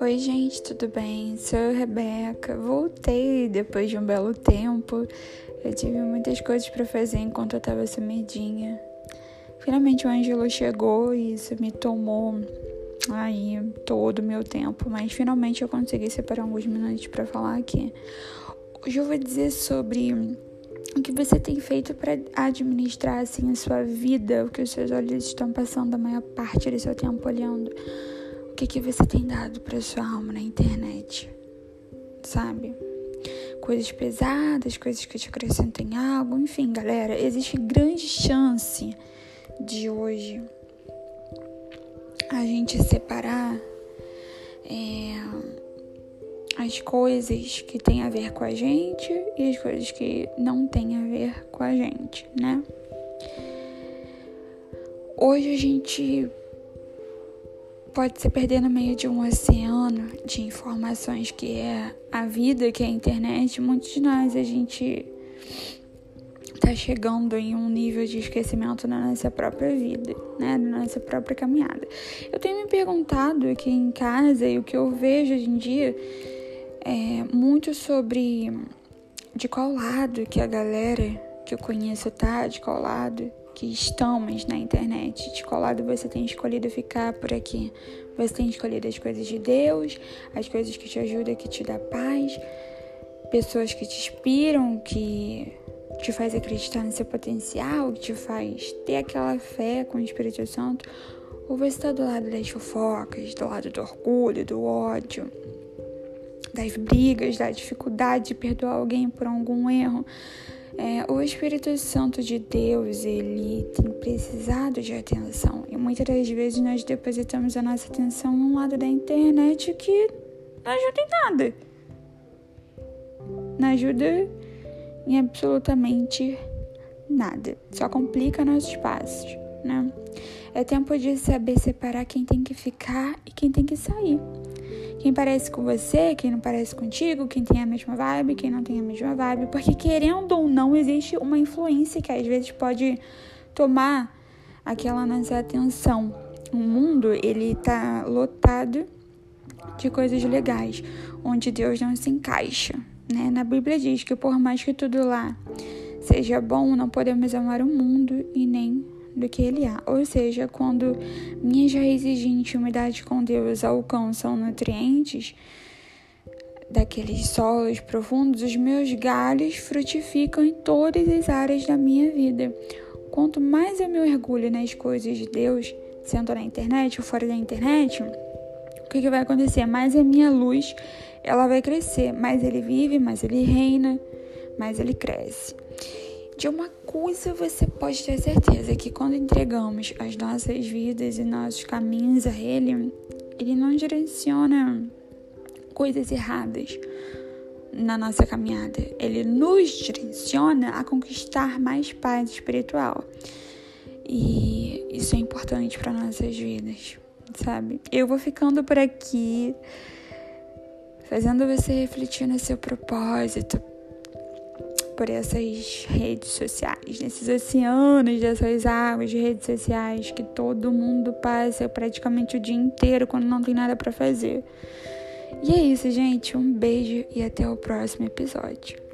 Oi, gente, tudo bem? Sou Rebeca. Voltei depois de um belo tempo. Eu tive muitas coisas para fazer enquanto eu tava sumidinha. Finalmente o Ângelo chegou e isso me tomou aí todo o meu tempo, mas finalmente eu consegui separar alguns minutos para falar aqui. Hoje eu vou dizer sobre o que você tem feito para administrar assim a sua vida, o que os seus olhos estão passando a maior parte do seu tempo olhando? Que, que você tem dado para sua alma na internet, sabe? Coisas pesadas, coisas que te acrescentem algo, enfim, galera, existe grande chance de hoje a gente separar é, as coisas que têm a ver com a gente e as coisas que não têm a ver com a gente, né? Hoje a gente pode se perder no meio de um oceano de informações que é a vida, que é a internet. Muitos de nós a gente tá chegando em um nível de esquecimento na nossa própria vida, né, na nossa própria caminhada. Eu tenho me perguntado aqui em casa e o que eu vejo hoje em dia é muito sobre de qual lado que a galera que eu conheço tá, de qual lado que estamos na internet. De qual lado você tem escolhido ficar por aqui? Você tem escolhido as coisas de Deus, as coisas que te ajudam, que te dá paz, pessoas que te inspiram, que te faz acreditar no seu potencial, que te faz ter aquela fé com o Espírito Santo, ou você está do lado das fofocas, do lado do orgulho, do ódio, das brigas, da dificuldade de perdoar alguém por algum erro, é, o Espírito Santo de Deus, ele tem precisado de atenção. E muitas das vezes nós depositamos a nossa atenção num lado da internet que não ajuda em nada. Não ajuda em absolutamente nada. Só complica nossos passos, né? É tempo de saber separar quem tem que ficar e quem tem que sair quem parece com você, quem não parece contigo, quem tem a mesma vibe, quem não tem a mesma vibe, porque querendo ou não existe uma influência que às vezes pode tomar aquela nossa atenção. O mundo, ele tá lotado de coisas legais, onde Deus não se encaixa, né? Na Bíblia diz que por mais que tudo lá seja bom, não podemos amar o mundo e nem do que ele há. Ou seja, quando minhas raízes de intimidade com Deus alcançam nutrientes daqueles solos profundos, os meus galhos frutificam em todas as áreas da minha vida. Quanto mais eu me orgulho nas coisas de Deus, sendo na internet ou fora da internet, o que, que vai acontecer? Mais a minha luz ela vai crescer, mais ele vive, mais ele reina, mais ele cresce. De uma coisa você pode ter certeza que quando entregamos as nossas vidas e nossos caminhos a Ele, Ele não direciona coisas erradas na nossa caminhada. Ele nos direciona a conquistar mais paz espiritual. E isso é importante para nossas vidas, sabe? Eu vou ficando por aqui, fazendo você refletir no seu propósito, por essas redes sociais, nesses oceanos dessas águas de redes sociais que todo mundo passa praticamente o dia inteiro quando não tem nada para fazer. E é isso, gente. Um beijo e até o próximo episódio.